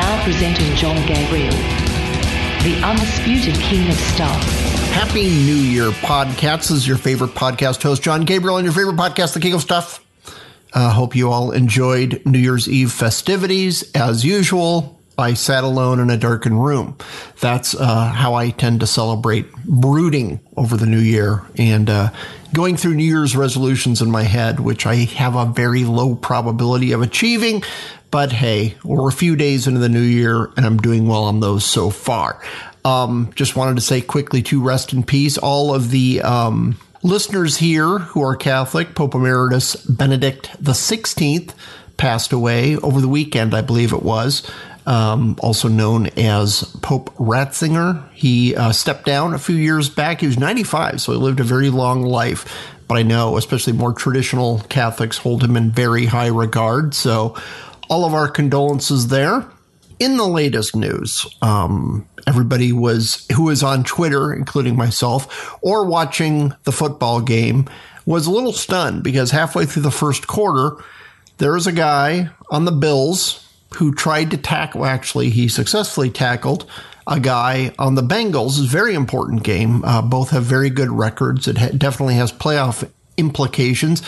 Now presenting Jon Gabriel, the undisputed king of stuff. Happy New Year, podcasts. This is your favorite podcast host, Jon Gabriel, and your favorite podcast, The King of Stuff. Uh, hope you all enjoyed New Year's Eve festivities. As usual, I sat alone in a darkened room. That's uh, how I tend to celebrate brooding over the new year and uh, going through New Year's resolutions in my head, which I have a very low probability of achieving. But hey, we're a few days into the new year and I'm doing well on those so far. Um, just wanted to say quickly to rest in peace all of the um, listeners here who are Catholic. Pope Emeritus Benedict the 16th passed away over the weekend, I believe it was. Um, also known as Pope Ratzinger. He uh, stepped down a few years back. He was 95, so he lived a very long life. But I know, especially more traditional Catholics, hold him in very high regard. So all of our condolences there. In the latest news, um, everybody was who was on Twitter, including myself, or watching the football game, was a little stunned because halfway through the first quarter, there was a guy on the Bills who tried to tackle. Actually, he successfully tackled a guy on the Bengals. It's a very important game. Uh, both have very good records. It ha- definitely has playoff implications.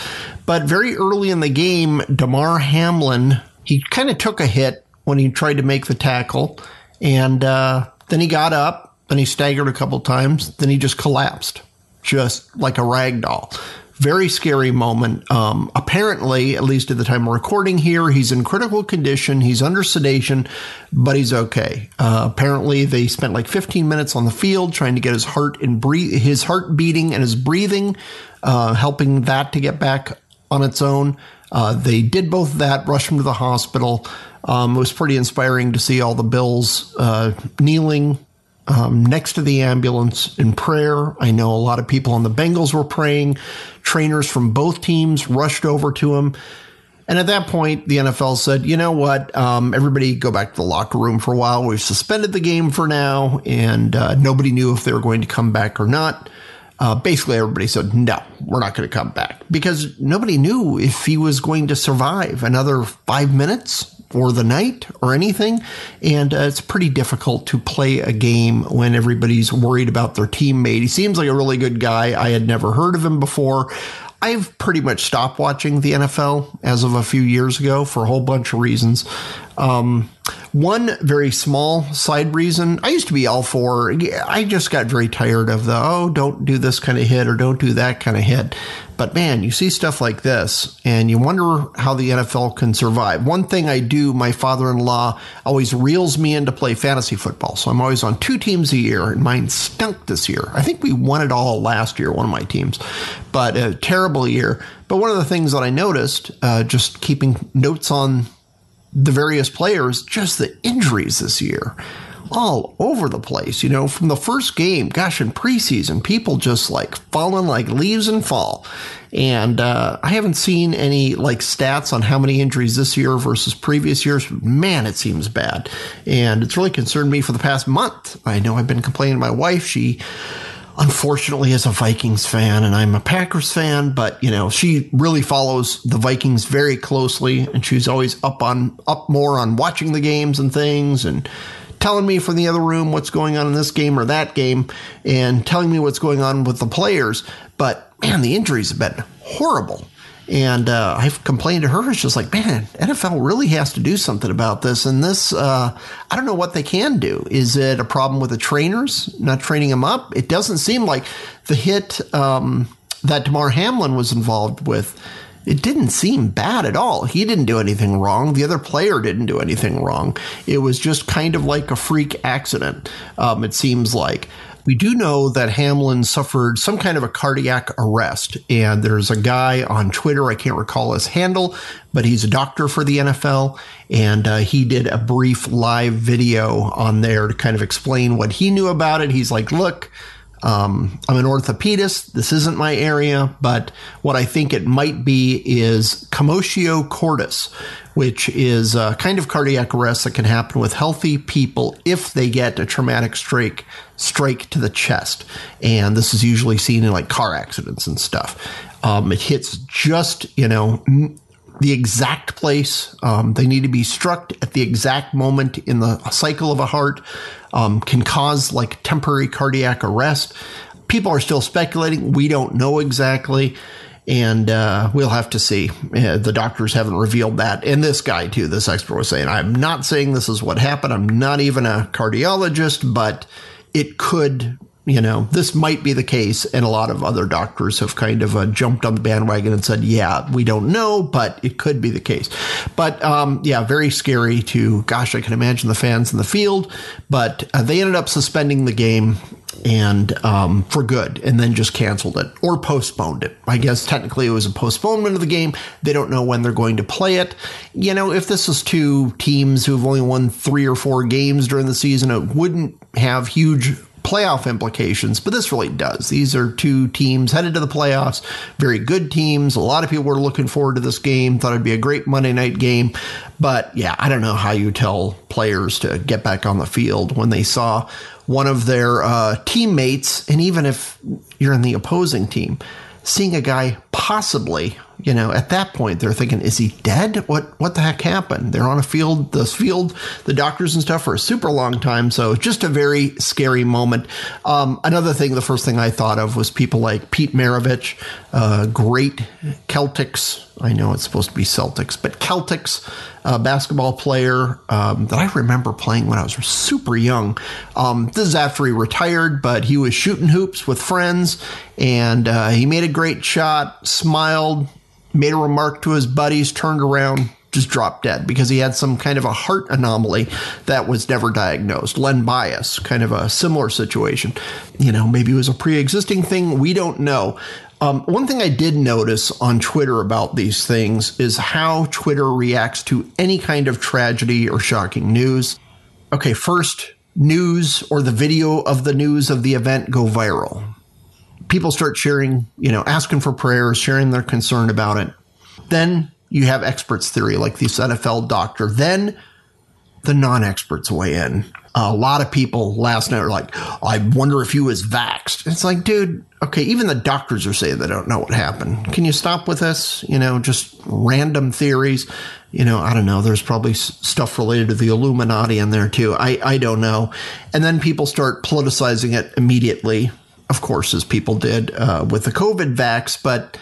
But very early in the game, Damar Hamlin he kind of took a hit when he tried to make the tackle, and uh, then he got up, then he staggered a couple times, then he just collapsed, just like a rag doll. Very scary moment. Um, apparently, at least at the time of recording here, he's in critical condition. He's under sedation, but he's okay. Uh, apparently, they spent like 15 minutes on the field trying to get his heart and breathe, his heart beating and his breathing, uh, helping that to get back on its own. Uh, they did both that, rushed him to the hospital. Um, it was pretty inspiring to see all the Bills uh, kneeling um, next to the ambulance in prayer. I know a lot of people on the Bengals were praying. Trainers from both teams rushed over to him. And at that point, the NFL said, you know what? Um, everybody go back to the locker room for a while. We've suspended the game for now, and uh, nobody knew if they were going to come back or not uh, basically everybody said, no, we're not going to come back because nobody knew if he was going to survive another five minutes or the night or anything. And uh, it's pretty difficult to play a game when everybody's worried about their teammate. He seems like a really good guy. I had never heard of him before. I've pretty much stopped watching the NFL as of a few years ago for a whole bunch of reasons. Um, one very small side reason, I used to be all for, I just got very tired of the, oh, don't do this kind of hit or don't do that kind of hit. But man, you see stuff like this and you wonder how the NFL can survive. One thing I do, my father in law always reels me in to play fantasy football. So I'm always on two teams a year and mine stunk this year. I think we won it all last year, one of my teams, but a terrible year. But one of the things that I noticed, uh, just keeping notes on the various players, just the injuries this year, all over the place. You know, from the first game, gosh, in preseason, people just like falling like leaves in fall. And uh, I haven't seen any like stats on how many injuries this year versus previous years. Man, it seems bad. And it's really concerned me for the past month. I know I've been complaining to my wife. She unfortunately is a Vikings fan and I'm a Packers fan, but you know, she really follows the Vikings very closely and she's always up on up more on watching the games and things and telling me from the other room what's going on in this game or that game and telling me what's going on with the players. But man, the injuries have been horrible. And uh, I've complained to her. It's just like, man, NFL really has to do something about this. And this, uh, I don't know what they can do. Is it a problem with the trainers not training them up? It doesn't seem like the hit um, that Damar Hamlin was involved with. It didn't seem bad at all. He didn't do anything wrong. The other player didn't do anything wrong. It was just kind of like a freak accident. Um, it seems like. We do know that Hamlin suffered some kind of a cardiac arrest, and there's a guy on Twitter, I can't recall his handle, but he's a doctor for the NFL, and uh, he did a brief live video on there to kind of explain what he knew about it. He's like, look, um, I'm an orthopedist. This isn't my area, but what I think it might be is commotio cordis, which is a kind of cardiac arrest that can happen with healthy people if they get a traumatic strike strike to the chest. And this is usually seen in like car accidents and stuff. Um, it hits just, you know, the exact place. Um, they need to be struck at the exact moment in the cycle of a heart. Um, can cause like temporary cardiac arrest. People are still speculating. We don't know exactly. And uh, we'll have to see. Uh, the doctors haven't revealed that. And this guy, too, this expert was saying, I'm not saying this is what happened. I'm not even a cardiologist, but it could you know, this might be the case, and a lot of other doctors have kind of uh, jumped on the bandwagon and said, "Yeah, we don't know, but it could be the case." But um, yeah, very scary. To gosh, I can imagine the fans in the field. But uh, they ended up suspending the game and um, for good, and then just canceled it or postponed it. I guess technically it was a postponement of the game. They don't know when they're going to play it. You know, if this is two teams who've only won three or four games during the season, it wouldn't have huge playoff implications, but this really does. These are two teams headed to the playoffs, very good teams. A lot of people were looking forward to this game, thought it'd be a great Monday night game. But yeah, I don't know how you tell players to get back on the field when they saw one of their uh, teammates, and even if you're in the opposing team, seeing a guy possibly you know, at that point they're thinking, is he dead? What what the heck happened? They're on a field, this field, the doctors and stuff for a super long time. So just a very scary moment. Um, another thing, the first thing I thought of was people like Pete Maravich, uh, great Celtics. I know it's supposed to be Celtics, but Celtics uh, basketball player um, that I remember playing when I was super young. Um, this is after he retired, but he was shooting hoops with friends, and uh, he made a great shot, smiled, made a remark to his buddies, turned around, just dropped dead because he had some kind of a heart anomaly that was never diagnosed. Len Bias, kind of a similar situation. You know, maybe it was a pre existing thing. We don't know. Um, one thing I did notice on Twitter about these things is how Twitter reacts to any kind of tragedy or shocking news. Okay, first, news or the video of the news of the event go viral people start sharing, you know, asking for prayers, sharing their concern about it. Then you have experts theory like this NFL doctor. Then the non-experts weigh in. a lot of people last night are like, I wonder if he was vaxxed. It's like, dude, okay, even the doctors are saying they don't know what happened. Can you stop with this? You know, just random theories. You know, I don't know. There's probably stuff related to the Illuminati in there too. I, I don't know. And then people start politicizing it immediately of course, as people did uh, with the COVID vax. But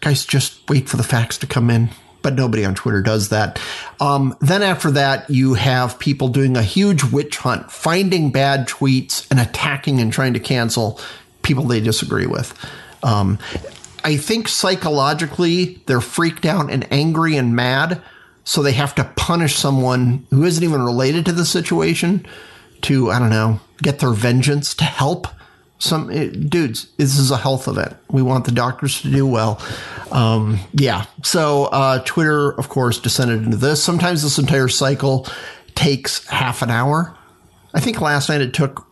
guys, just wait for the facts to come in. But nobody on Twitter does that. Um, then after that, you have people doing a huge witch hunt, finding bad tweets and attacking and trying to cancel people they disagree with. Um, I think psychologically they're freaked out and angry and mad, so they have to punish someone who isn't even related to the situation to, I don't know, get their vengeance to help some it, eh, dudes this is a health event we want the doctors to do well. Um, yeah. So uh, twitter of course descended into this. Sometimes this entire cycle takes half an hour. I think last night it took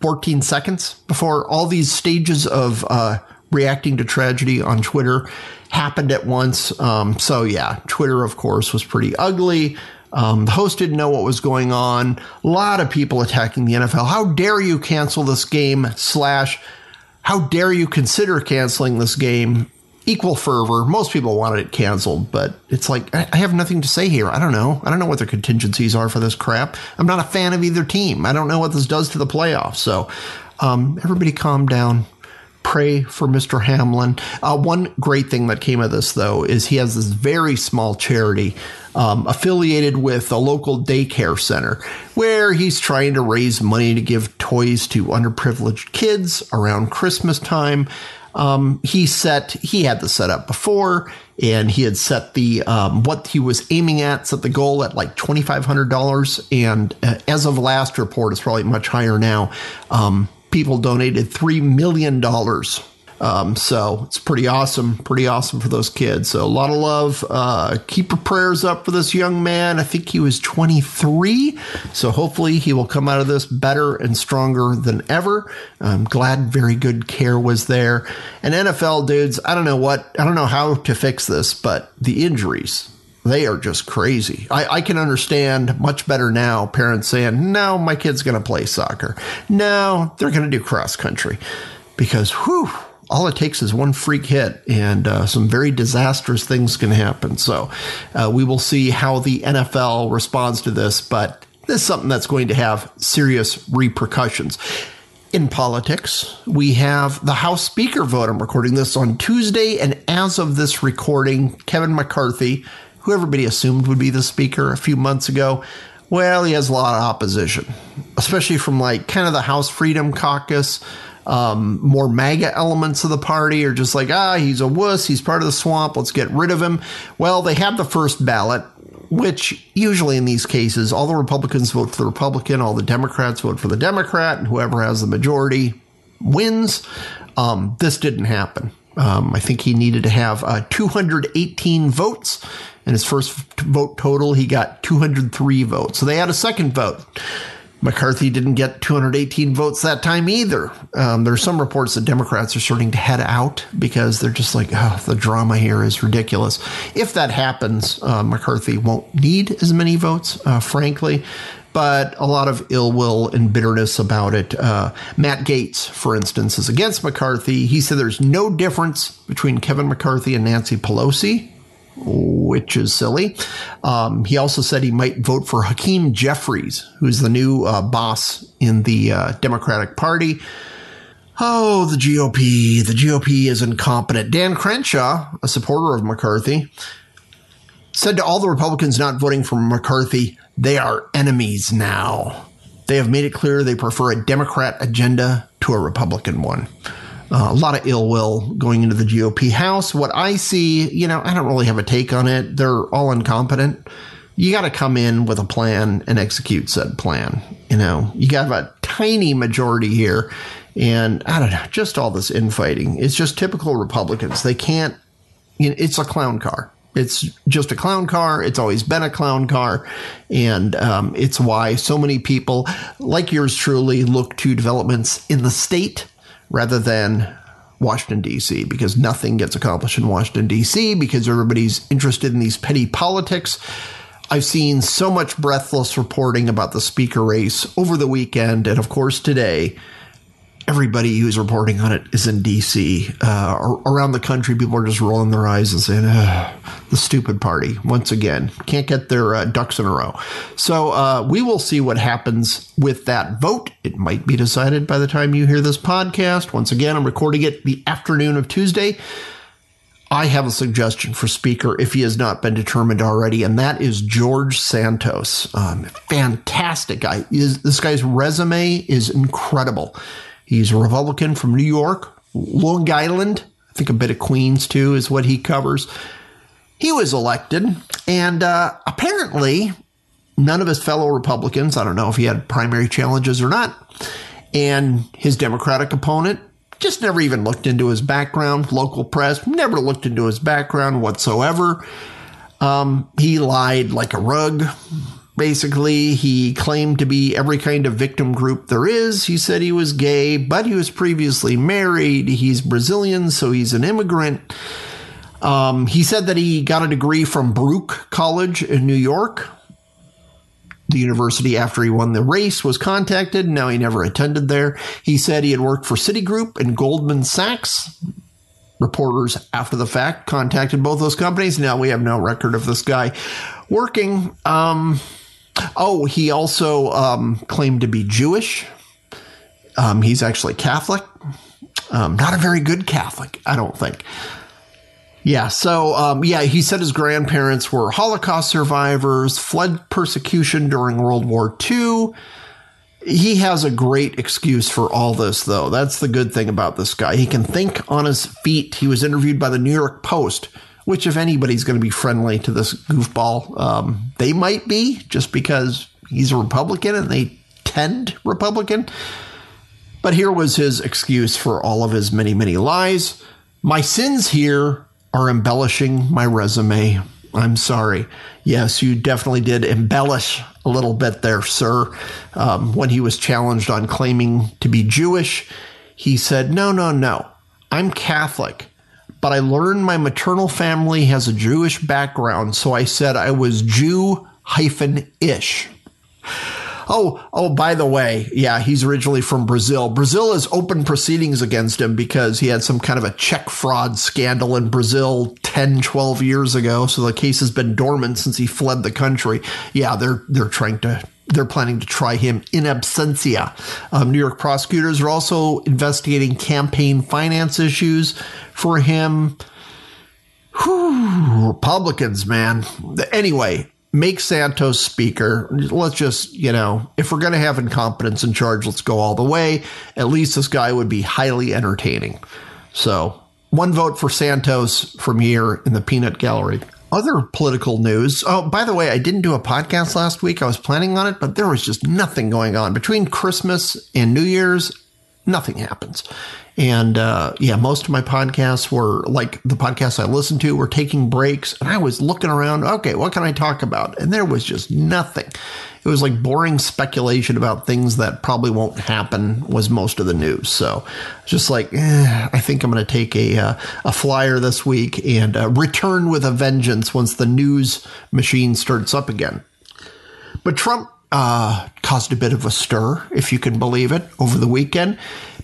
14 seconds before all these stages of uh, reacting to tragedy on twitter happened at once. Um, so yeah twitter of course was pretty ugly um, the host didn't know what was going on. A lot of people attacking the NFL. How dare you cancel this game? Slash, how dare you consider canceling this game? Equal fervor. Most people wanted it canceled, but it's like, I have nothing to say here. I don't know. I don't know what their contingencies are for this crap. I'm not a fan of either team. I don't know what this does to the playoffs. So, um, everybody calm down pray for Mr. Hamlin. Uh, one great thing that came of this, though, is he has this very small charity um, affiliated with a local daycare center where he's trying to raise money to give toys to underprivileged kids around Christmas time. Um, he set he had the setup before and he had set the um, what he was aiming at set the goal at like $2500 and uh, as of last report it's probably much higher now um, people donated $3 million um, so it's pretty awesome, pretty awesome for those kids. So a lot of love. Uh, keep your prayers up for this young man. I think he was 23. So hopefully he will come out of this better and stronger than ever. I'm glad very good care was there. And NFL dudes, I don't know what, I don't know how to fix this, but the injuries, they are just crazy. I, I, can understand much better now parents saying, no, my kid's going to play soccer. No, they're going to do cross country because, whew, all it takes is one freak hit, and uh, some very disastrous things can happen. So uh, we will see how the NFL responds to this, but this is something that's going to have serious repercussions. In politics, we have the House Speaker vote. I'm recording this on Tuesday, and as of this recording, Kevin McCarthy, who everybody assumed would be the Speaker a few months ago, well, he has a lot of opposition, especially from like kind of the House Freedom Caucus. Um, more MAGA elements of the party are just like, ah, he's a wuss. He's part of the swamp. Let's get rid of him. Well, they have the first ballot, which usually in these cases, all the Republicans vote for the Republican, all the Democrats vote for the Democrat, and whoever has the majority wins. Um, this didn't happen. Um, I think he needed to have uh, 218 votes in his first vote total, he got 203 votes. So they had a second vote. McCarthy didn't get 218 votes that time either. Um, there are some reports that Democrats are starting to head out because they're just like, oh, the drama here is ridiculous. If that happens, uh, McCarthy won't need as many votes, uh, frankly, but a lot of ill will and bitterness about it. Uh, Matt Gaetz, for instance, is against McCarthy. He said there's no difference between Kevin McCarthy and Nancy Pelosi which is silly. Um, he also said he might vote for Hakeem Jeffries, who's the new uh, boss in the uh, Democratic Party. Oh, the GOP. The GOP is incompetent. Dan Crenshaw, a supporter of McCarthy, said to all the Republicans not voting for McCarthy, they are enemies now. They have made it clear they prefer a Democrat agenda to a Republican one. A lot of ill will going into the GOP House. What I see, you know, I don't really have a take on it. They're all incompetent. You got to come in with a plan and execute said plan. You know, you got a tiny majority here. And I don't know, just all this infighting. It's just typical Republicans. They can't, you know, it's a clown car. It's just a clown car. It's always been a clown car. And um, it's why so many people, like yours truly, look to developments in the state rather than Washington, D.C., because nothing gets accomplished in Washington, D.C., because everybody's interested in these petty politics. I've seen so much breathless reporting about the speaker race over the weekend and, of course, today everybody who's reporting on it is in DC. Uh, around the country, people are just rolling their eyes and saying, the stupid party, once again, can't get their uh, ducks in a row. So uh, we will see what happens with that vote. It might be decided by the time you hear this podcast. Once again, I'm recording it the afternoon of Tuesday. I have a suggestion for speaker if he has not been determined already, and that is George Santos. Um, fantastic guy. This guy's resume is incredible. He's a Republican from New York, Long Island. I think a bit of Queens too is what he covers. He was elected, and uh, apparently, none of his fellow Republicans, I don't know if he had primary challenges or not, and his Democratic opponent just never even looked into his background. Local press never looked into his background whatsoever. Um, he lied like a rug. Basically, he claimed to be every kind of victim group there is. He said he was gay, but he was previously married. He's Brazilian, so he's an immigrant. Um, he said that he got a degree from Baruch College in New York. The university, after he won the race, was contacted. Now he never attended there. He said he had worked for Citigroup and Goldman Sachs. Reporters, after the fact, contacted both those companies. Now we have no record of this guy working. Um, Oh, he also um, claimed to be Jewish. Um, he's actually Catholic. Um, not a very good Catholic, I don't think. Yeah, so um, yeah, he said his grandparents were Holocaust survivors, fled persecution during World War II. He has a great excuse for all this, though. That's the good thing about this guy. He can think on his feet. He was interviewed by the New York Post which if anybody's going to be friendly to this goofball, um, they might be just because he's a Republican and they tend Republican. But here was his excuse for all of his many, many lies. My sins here are embellishing my resume. I'm sorry. Yes, you definitely did embellish a little bit there, sir. Um, when he was challenged on claiming to be Jewish, he said, No, no, no. I'm Catholic but I learned my maternal family has a Jewish background, so I said I was Jew hyphen ish. Oh, oh, by the way, yeah, he's originally from Brazil. Brazil has opened proceedings against him because he had some kind of a check fraud scandal in Brazil 10, 12 years ago. So the case has been dormant since he fled the country. Yeah, they're they're trying to they're planning to try him in absentia. Um, New York prosecutors are also investigating campaign finance issues for him. Whew, Republicans, man. Anyway, make Santos speaker. Let's just, you know, if we're going to have incompetence in charge, let's go all the way. At least this guy would be highly entertaining. So, one vote for Santos from here in the peanut gallery. Other political news. Oh, by the way, I didn't do a podcast last week. I was planning on it, but there was just nothing going on between Christmas and New Year's. Nothing happens. And uh, yeah, most of my podcasts were like the podcasts I listened to were taking breaks, and I was looking around. Okay, what can I talk about? And there was just nothing. It was like boring speculation about things that probably won't happen. Was most of the news. So, just like eh, I think I'm going to take a uh, a flyer this week and uh, return with a vengeance once the news machine starts up again. But Trump uh, caused a bit of a stir, if you can believe it, over the weekend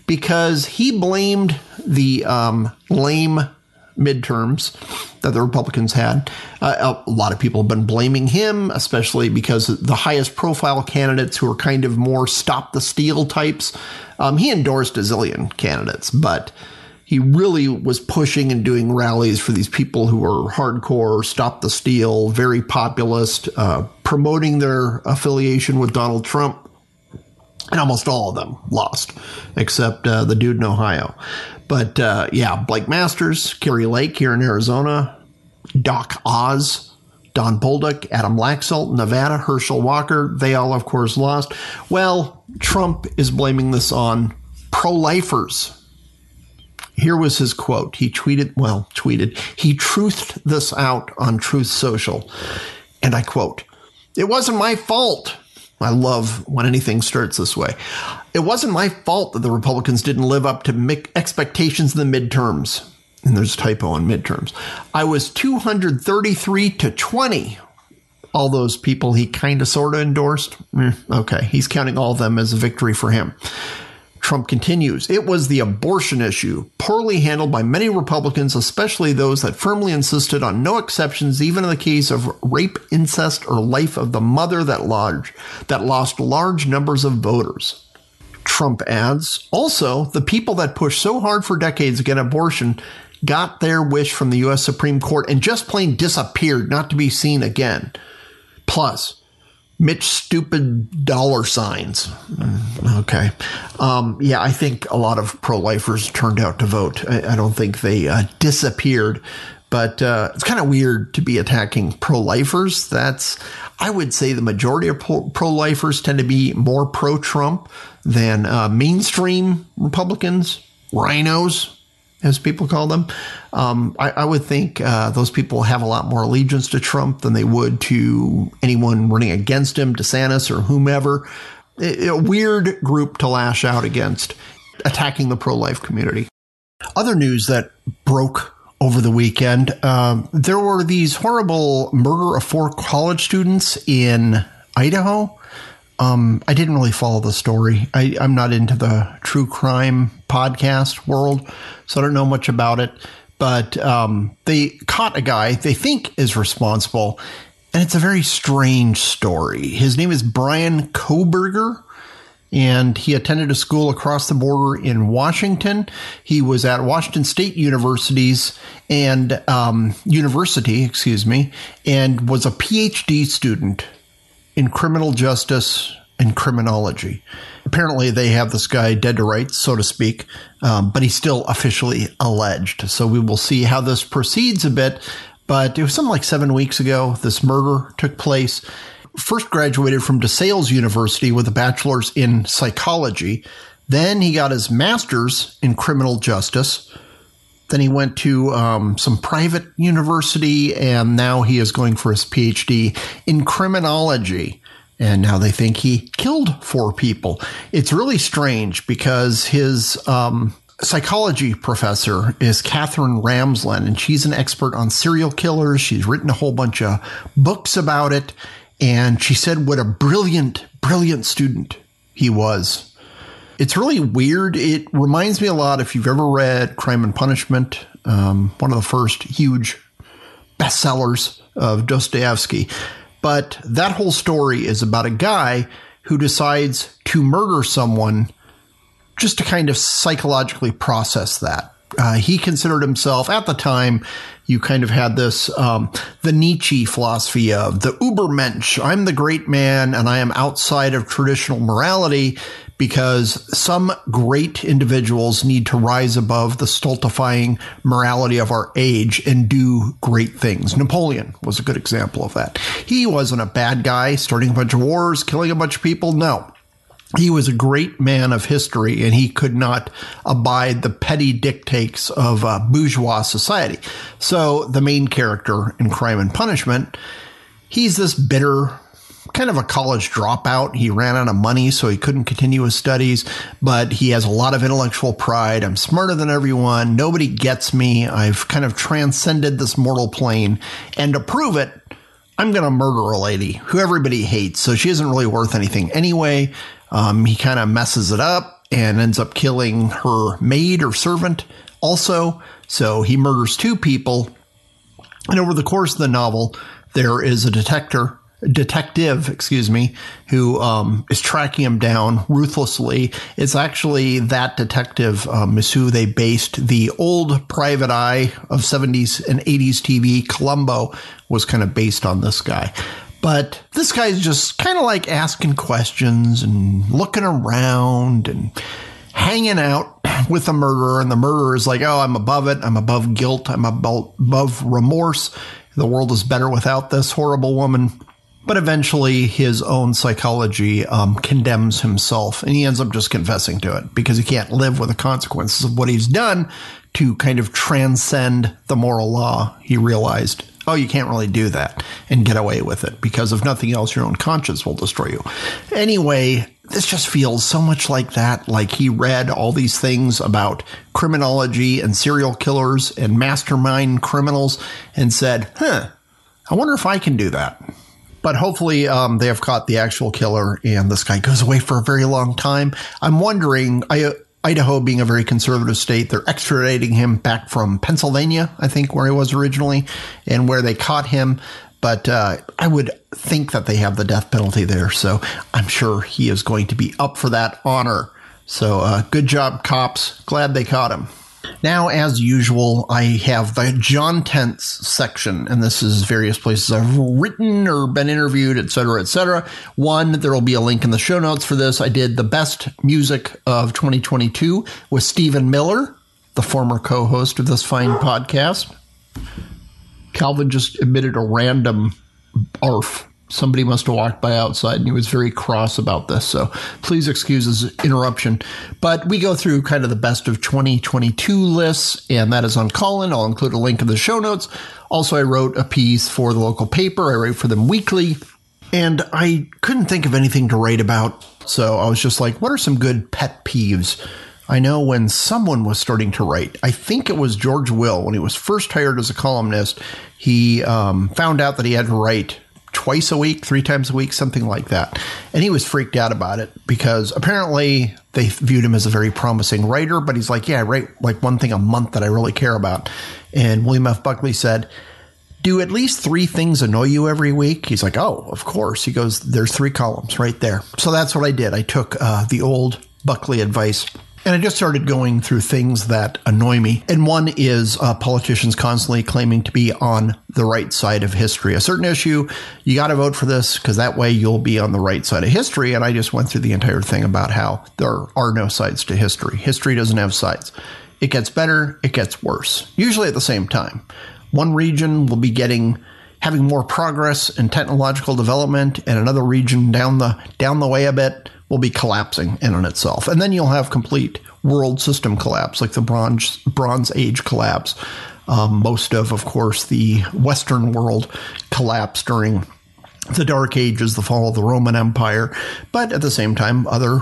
because he blamed the um, lame midterms that the Republicans had. Uh, a lot of people have been blaming him, especially because the highest profile candidates who are kind of more stop the steal types. Um, he endorsed a zillion candidates, but he really was pushing and doing rallies for these people who were hardcore, stop the steal, very populist, uh, promoting their affiliation with Donald Trump and almost all of them lost, except uh, the dude in Ohio. But uh, yeah, Blake Masters, Kari Lake here in Arizona, Doc Oz, Don Bolduc, Adam Laxalt, Nevada, Herschel Walker, they all, of course, lost. Well, Trump is blaming this on pro lifers. Here was his quote. He tweeted, well, tweeted, he truthed this out on Truth Social. And I quote, It wasn't my fault I love when anything starts this way. It wasn't my fault that the Republicans didn't live up to expectations in the midterms. And there's a typo on midterms. I was 233 to 20. All those people he kind of sort of endorsed. Eh, okay, he's counting all of them as a victory for him. Trump continues, it was the abortion issue, poorly handled by many Republicans, especially those that firmly insisted on no exceptions, even in the case of rape, incest, or life of the mother that large that lost large numbers of voters. Trump adds, also, the people that pushed so hard for decades against abortion got their wish from the U.S. Supreme Court and just plain disappeared, not to be seen again. Plus, Mitch stupid dollar signs. Okay. Um, yeah, I think a lot of pro lifers turned out to vote. I, I don't think they uh, disappeared, but uh, it's kind of weird to be attacking pro lifers. That's, I would say, the majority of pro lifers tend to be more pro Trump than uh, mainstream Republicans, RINOs, as people call them. Um, I, I, would think uh, those people have a lot more allegiance to Trump than they would to anyone running against him, DeSantis or whomever. A, weird group to lash out against, attacking the pro life community. Other news that broke over the weekend um, there were these horrible murder of four college students in Idaho. Um, I didn't really follow the story. I, I'm not into the true crime podcast world, so I don't know much about it. But um, they caught a guy they think is responsible, and it's a very strange story. His name is Bryan Kohberger and he attended a school across the border in Washington. He was at Washington State Universities and um, University, excuse me, and was a PhD student in criminal justice and criminology. Apparently, they have this guy dead to rights, so to speak, um, but he's still officially alleged. So we will see how this proceeds a bit. But it was something like seven weeks ago, this murder took place. First graduated from DeSales University with a bachelor's in psychology. Then he got his master's in criminal justice. Then he went to um, some private university, and now he is going for his PhD in criminology. And now they think he killed four people. It's really strange because his um, psychology professor is Katherine Ramsland, and she's an expert on serial killers. She's written a whole bunch of books about it. And she said what a brilliant, brilliant student he was. It's really weird. It reminds me a lot if you've ever read Crime and Punishment, um, one of the first huge bestsellers of Dostoevsky. But that whole story is about a guy who decides to murder someone just to kind of psychologically process that. Uh, he considered himself at the time. You kind of had this um, the Nietzsche philosophy of the Ubermensch. I'm the great man, and I am outside of traditional morality because some great individuals need to rise above the stultifying morality of our age and do great things. Napoleon was a good example of that. He wasn't a bad guy starting a bunch of wars, killing a bunch of people. No, he was a great man of history and he could not abide the petty dictates of uh, bourgeois society. So the main character in Crime and Punishment, he's this bitter, kind of a college dropout. He ran out of money, so he couldn't continue his studies, but he has a lot of intellectual pride. I'm smarter than everyone. Nobody gets me. I've kind of transcended this mortal plane. And to prove it, I'm going to murder a lady who everybody hates. So she isn't really worth anything anyway. Um, he kind of messes it up and ends up killing her maid or servant also. So he murders two people. And over the course of the novel, there is a detector, detective, excuse me, who um, is tracking him down ruthlessly. It's actually that detective, um, is who they based the old Private Eye of 70s and 80s TV, Columbo, was kind of based on this guy. But this guy's just kind of like asking questions and looking around and hanging out with the murderer. And the murderer is like, oh, I'm above it. I'm above guilt. I'm above, above remorse. The world is better without this horrible woman. But eventually, his own psychology um, condemns himself, and he ends up just confessing to it because he can't live with the consequences of what he's done to kind of transcend the moral law. He realized oh, you can't really do that and get away with it because if nothing else, your own conscience will destroy you. Anyway, this just feels so much like that. Like he read all these things about criminology and serial killers and mastermind criminals and said, huh, I wonder if I can do that. But hopefully, um, they have caught the actual killer, and this guy goes away for a very long time. I'm wondering. I Idaho being a very conservative state, they're extraditing him back from Pennsylvania, I think, where he was originally, and where they caught him. But uh, I would think that they have the death penalty there, so I'm sure he is going to be up for that honor. So, uh, good job, cops. Glad they caught him. Now, as usual, I have the John Tents section, and this is various places I've written or been interviewed, etc., etc. One, there will be a link in the show notes for this. I did the best music of 2022 with Stephen Miller, the former co-host of this fine podcast. Calvin just emitted a random arf somebody must have walked by outside and he was very cross about this. So please excuse his interruption. But we go through kind of the best of 2022 lists, and that is on Colin. I'll include a link in the show notes. Also, I wrote a piece for the local paper. I write for them weekly. And I couldn't think of anything to write about. So I was just like, what are some good pet peeves? I know when someone was starting to write, I think it was George Will, when he was first hired as a columnist, he um, found out that he had to write twice a week, three times a week, something like that. And he was freaked out about it because apparently they viewed him as a very promising writer, but he's like, yeah, I write like one thing a month that I really care about. And William F. Buckley said, do at least three things annoy you every week? He's like, oh, of course. He goes, there's three columns right there. So that's what I did. I took uh, the old Buckley advice and I just started going through things that annoy me. And one is uh, politicians constantly claiming to be on the right side of history. A certain issue, you got to vote for this because that way you'll be on the right side of history. And I just went through the entire thing about how there are no sides to history. History doesn't have sides. It gets better, it gets worse, usually at the same time. One region will be getting having more progress and technological development and another region down the down the way a bit will be collapsing in on itself. And then you'll have complete world system collapse, like the Bronze, Bronze Age collapse. Um, most of, of course, the Western world collapsed during the Dark Ages, the fall of the Roman Empire. But at the same time, other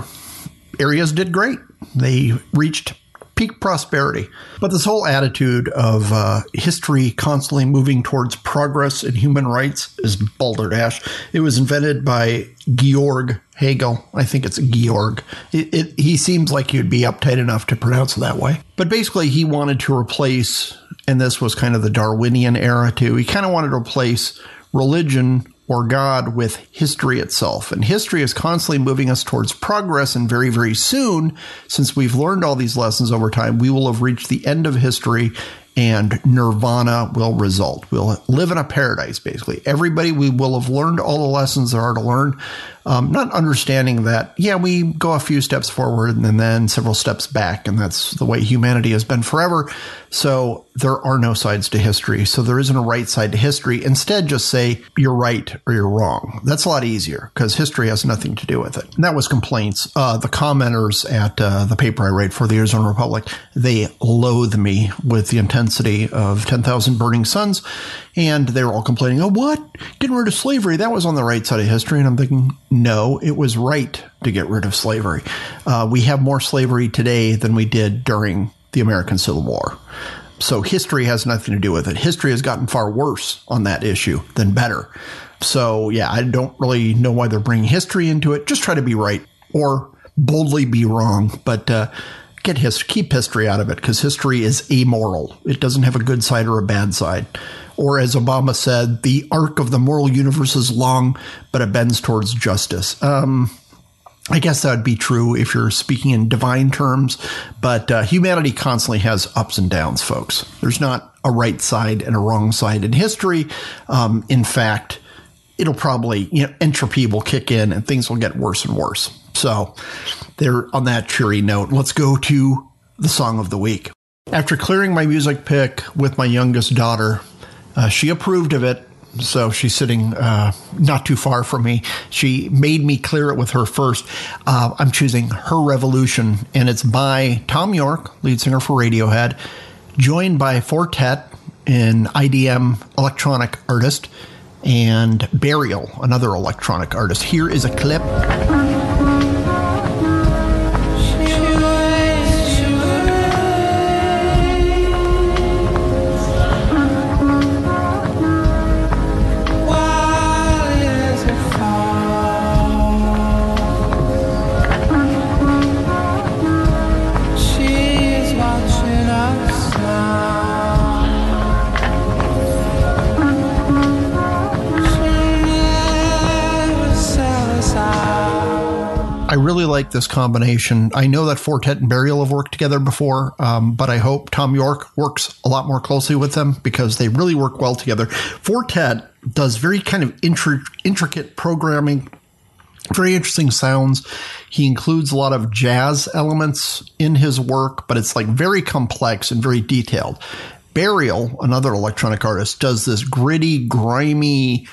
areas did great. They reached peak prosperity. But this whole attitude of uh, history constantly moving towards progress and human rights is balderdash. It was invented by Georg Hegel. I think it's Georg. It, it, he seems like you'd be uptight enough to pronounce it that way. But basically, he wanted to replace, and this was kind of the Darwinian era too, he kind of wanted to replace religion or God with history itself. And history is constantly moving us towards progress. And very, very soon, since we've learned all these lessons over time, we will have reached the end of history and nirvana will result. We'll live in a paradise, basically. Everybody, we will have learned all the lessons there are to learn. Um, not understanding that, yeah, we go a few steps forward and then several steps back, and that's the way humanity has been forever. So there are no sides to history. So there isn't a right side to history. Instead, just say you're right or you're wrong. That's a lot easier because history has nothing to do with it. And that was complaints. Uh, the commenters at uh, the paper I write for the Arizona Republic, they loathe me with the intensity of 10,000 Burning Suns. And they were all complaining, oh, what? Getting rid of slavery. That was on the right side of history. And I'm thinking, no, it was right to get rid of slavery. Uh, we have more slavery today than we did during the American Civil War. So history has nothing to do with it. History has gotten far worse on that issue than better. So yeah, I don't really know why they're bringing history into it. Just try to be right or boldly be wrong, but uh, get his keep history out of it because history is amoral. It doesn't have a good side or a bad side. Or as Obama said, the arc of the moral universe is long, but it bends towards justice. Um, I guess that would be true if you're speaking in divine terms, but uh, humanity constantly has ups and downs, folks. There's not a right side and a wrong side in history. Um, in fact, it'll probably, you know, entropy will kick in and things will get worse and worse. So, there, on that cheery note, let's go to the song of the week. After clearing my music pick with my youngest daughter, uh, she approved of it so she's sitting uh, not too far from me. She made me clear it with her first. Uh, I'm choosing Her Revolution, and it's by Thom Yorke, lead singer for Radiohead, joined by Four Tet, an IDM electronic artist, and Burial, another electronic artist. Here is a clip. Like this combination. I know that Four Tet and Burial have worked together before, um, but I hope Thom Yorke works a lot more closely with them because they really work well together. Four Tet does very kind of intri- intricate programming, very interesting sounds. He includes a lot of jazz elements in his work, but it's like very complex and very detailed. Burial, another electronic artist, does this gritty, grimy,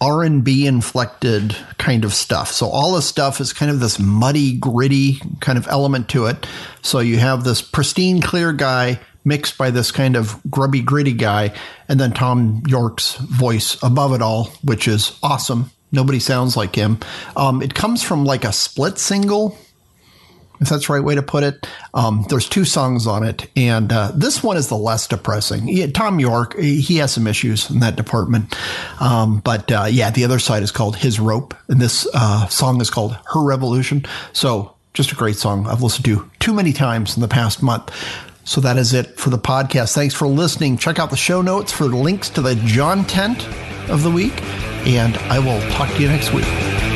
R&B inflected kind of stuff. So all the stuff is kind of this muddy, gritty kind of element to it. So you have this pristine, clear guy mixed by this kind of grubby, gritty guy, and then Thom Yorke's voice above it all, which is awesome. Nobody sounds like him. Um, it comes from like a split single if that's the right way to put it. Um, there's two songs on it, and uh, this one is the less depressing. He, Thom Yorke, he has some issues in that department, um, but uh, yeah, the other side is called His Rope, and this uh, song is called Her Revolution. So just a great song I've listened to too many times in the past month. So that is it for the podcast. Thanks for listening. Check out the show notes for links to the John Tent of the week, and I will talk to you next week.